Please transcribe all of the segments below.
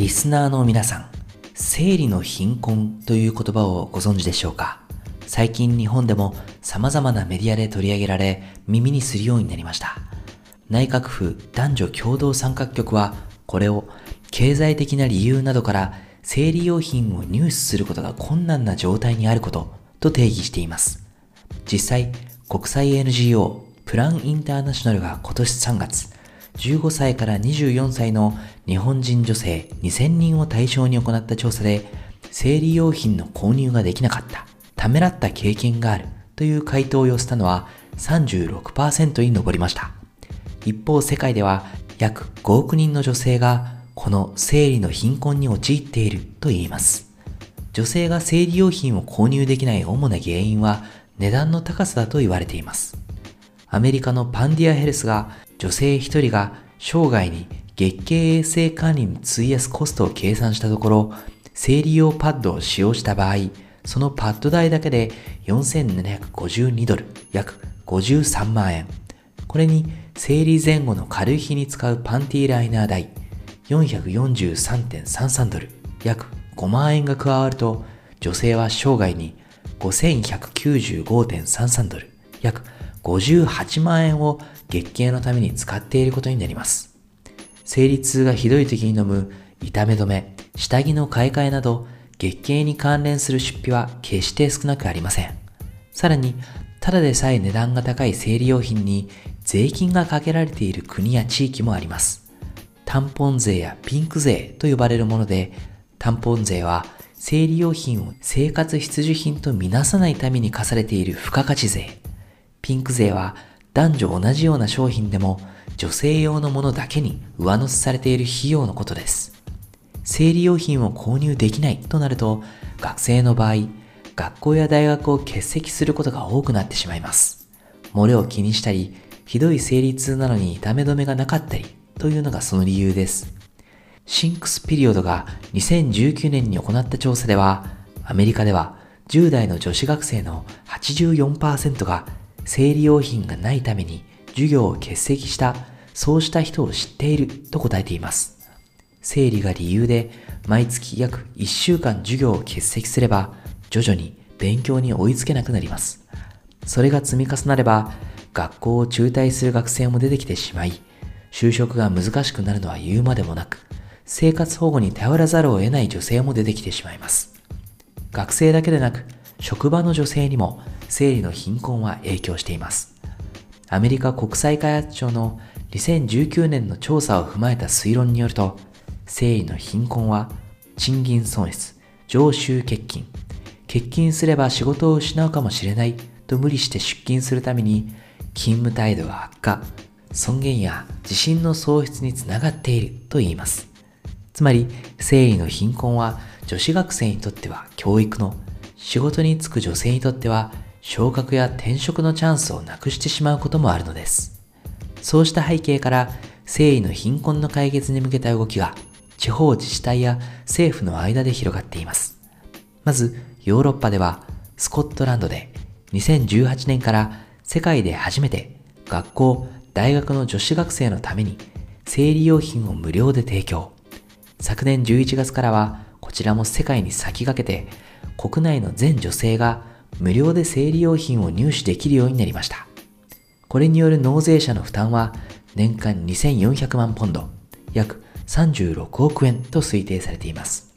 リスナーの皆さん、生理の貧困という言葉をご存知でしょうか？最近日本でも様々なメディアで取り上げられ耳にするようになりました。内閣府男女共同参画局はこれを経済的な理由などから生理用品を入手することが困難な状態にあることと定義しています。実際、国際 NGO プランインターナショナルが今年3月、15歳から24歳の日本人女性2000人を対象に行った調査で、生理用品の購入ができなかった、ためらった経験があるという回答を寄せたのは36%に上りました。一方世界では約5億人の女性がこの生理の貧困に陥っていると言います。女性が生理用品を購入できない主な原因は値段の高さだと言われています。アメリカのパンディアヘルスが女性一人が生涯に月経衛生管理に費やすコストを計算したところ、生理用パッドを使用した場合、そのパッド代だけで4752ドル、約53万円。これに生理前後の軽い日に使うパンティーライナー代443.33ドル、約5万円が加わると、女性は生涯に5195.33ドル、約58万円を月経のために使っていることになります。生理痛がひどい時に飲む痛め止め、下着の買い替えなど月経に関連する出費は決して少なくありません。さらに、ただでさえ値段が高い生理用品に税金がかけられている国や地域もあります。タンポン税やピンク税と呼ばれるもので、タンポン税は生理用品を生活必需品とみなさないために課されている付加価値税。ピンク税は男女同じような商品でも女性用のものだけに上乗せされている費用のことです。生理用品を購入できないとなると、学生の場合、学校や大学を欠席することが多くなってしまいます。漏れを気にしたり、ひどい生理痛なのに痛め止めがなかったりというのがその理由です。シンクスピリオドが2019年に行った調査では、アメリカでは10代の女子学生の84%が生理用品がないために授業を欠席したそうした人を知っていると答えています。生理が理由で毎月約1週間授業を欠席すれば徐々に勉強に追いつけなくなります。それが積み重なれば学校を中退する学生も出てきてしまい就職が難しくなるのは言うまでもなく生活保護に頼らざるを得ない女性も出てきてしまいます。学生だけでなく職場の女性にも生理の貧困は影響しています。アメリカ国際開発庁の2019年の調査を踏まえた推論によると、生理の貧困は賃金損失、常習欠勤、欠勤すれば仕事を失うかもしれないと無理して出勤するために勤務態度が悪化、尊厳や自信の喪失につながっていると言います。つまり、生理の貧困は女子学生にとっては教育の仕事に就く女性にとっては昇格や転職のチャンスをなくしてしまうこともあるのです。そうした背景から生理の貧困の解決に向けた動きが地方自治体や政府の間で広がっています。まずヨーロッパではスコットランドで2018年から世界で初めて学校、大学の女子学生のために生理用品を無料で提供。昨年11月からはこちらも世界に先駆けて国内の全女性が無料で生理用品を入手できるようになりました。これによる納税者の負担は年間2400万ポンド、約36億円と推定されています。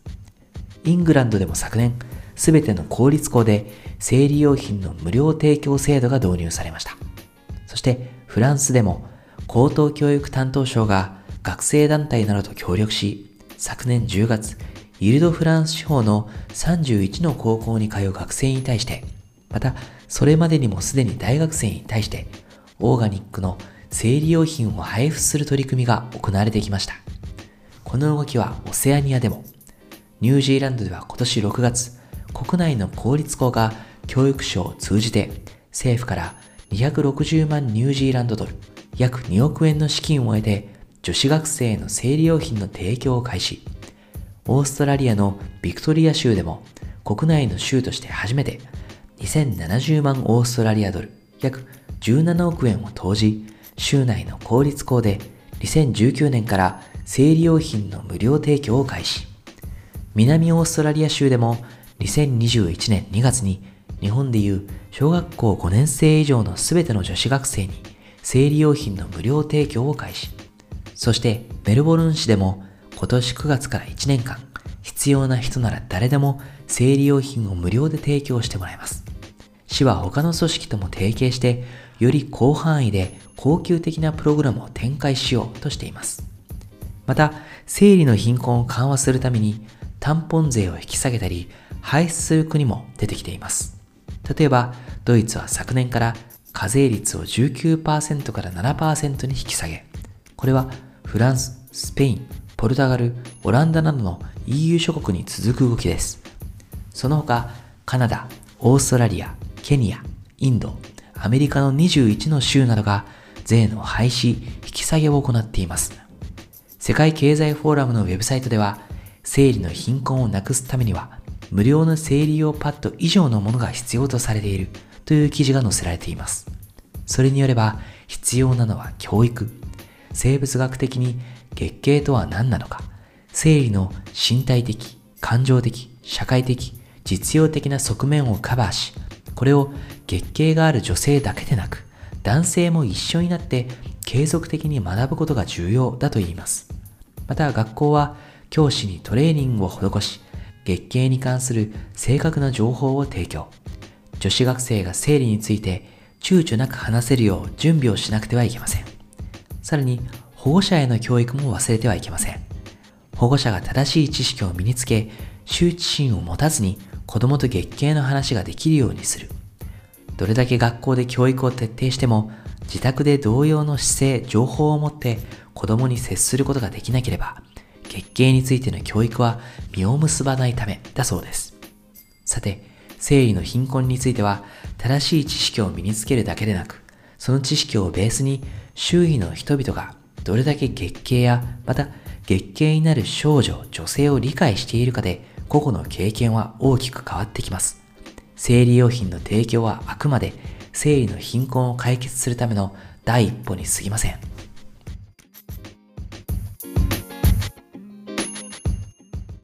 イングランドでも昨年、すべての公立校で生理用品の無料提供制度が導入されました。そしてフランスでも高等教育担当省が学生団体などと協力し、昨年10月、イルドフランス地方の31の高校に通う学生に対して、またそれまでにもすでに大学生に対して、オーガニックの生理用品を配布する取り組みが行われてきました。この動きはオセアニアでも、ニュージーランドでは今年6月、国内の公立校が教育省を通じて政府から260万ニュージーランドドル、約2億円の資金を得て女子学生への生理用品の提供を開始。オーストラリアのビクトリア州でも国内の州として初めて2070万オーストラリアドル約17億円を投じ、州内の公立校で2019年から生理用品の無料提供を開始。南オーストラリア州でも2021年2月に日本でいう小学校5年生以上のすべての女子学生に生理用品の無料提供を開始。そしてメルボルン市でも今年9月から1年間必要な人なら誰でも生理用品を無料で提供してもらいます。市は他の組織とも提携してより広範囲で高級的なプログラムを展開しようとしています。また、生理の貧困を緩和するために、タンポン税を引き下げたり、廃止する国も出てきています。例えば、ドイツは昨年から課税率を19%から7%に引き下げ、これはフランス、スペイン、ポルトガル、オランダなどの EU 諸国に続く動きです。その他、カナダ、オーストラリア、ケニア、インド、アメリカの21の州などが税の廃止、引き下げを行っています。世界経済フォーラムのウェブサイトでは、生理の貧困をなくすためには、無料の生理用パッド以上のものが必要とされているという記事が載せられています。それによれば、必要なのは教育。生物学的に月経とは何なのか、生理の身体的、感情的、社会的、実用的な側面をカバーし、これを月経がある女性だけでなく、男性も一緒になって継続的に学ぶことが重要だと言います。また学校は教師にトレーニングを施し、月経に関する正確な情報を提供。女子学生が生理について躊躇なく話せるよう準備をしなくてはいけません。さらに保護者への教育も忘れてはいけません。保護者が正しい知識を身につけ、羞恥心を持たずに子供と月経の話ができるようにする。どれだけ学校で教育を徹底しても、自宅で同様の姿勢、情報を持って子供に接することができなければ、月経についての教育は実を結ばないためだそうです。さて、生理の貧困については、正しい知識を身につけるだけでなく、その知識をベースに周囲の人々がどれだけ月経や、また月経になる少女、女性を理解しているかで、個々の経験は大きく変わってきます。生理用品の提供はあくまで生理の貧困を解決するための第一歩に過ぎません。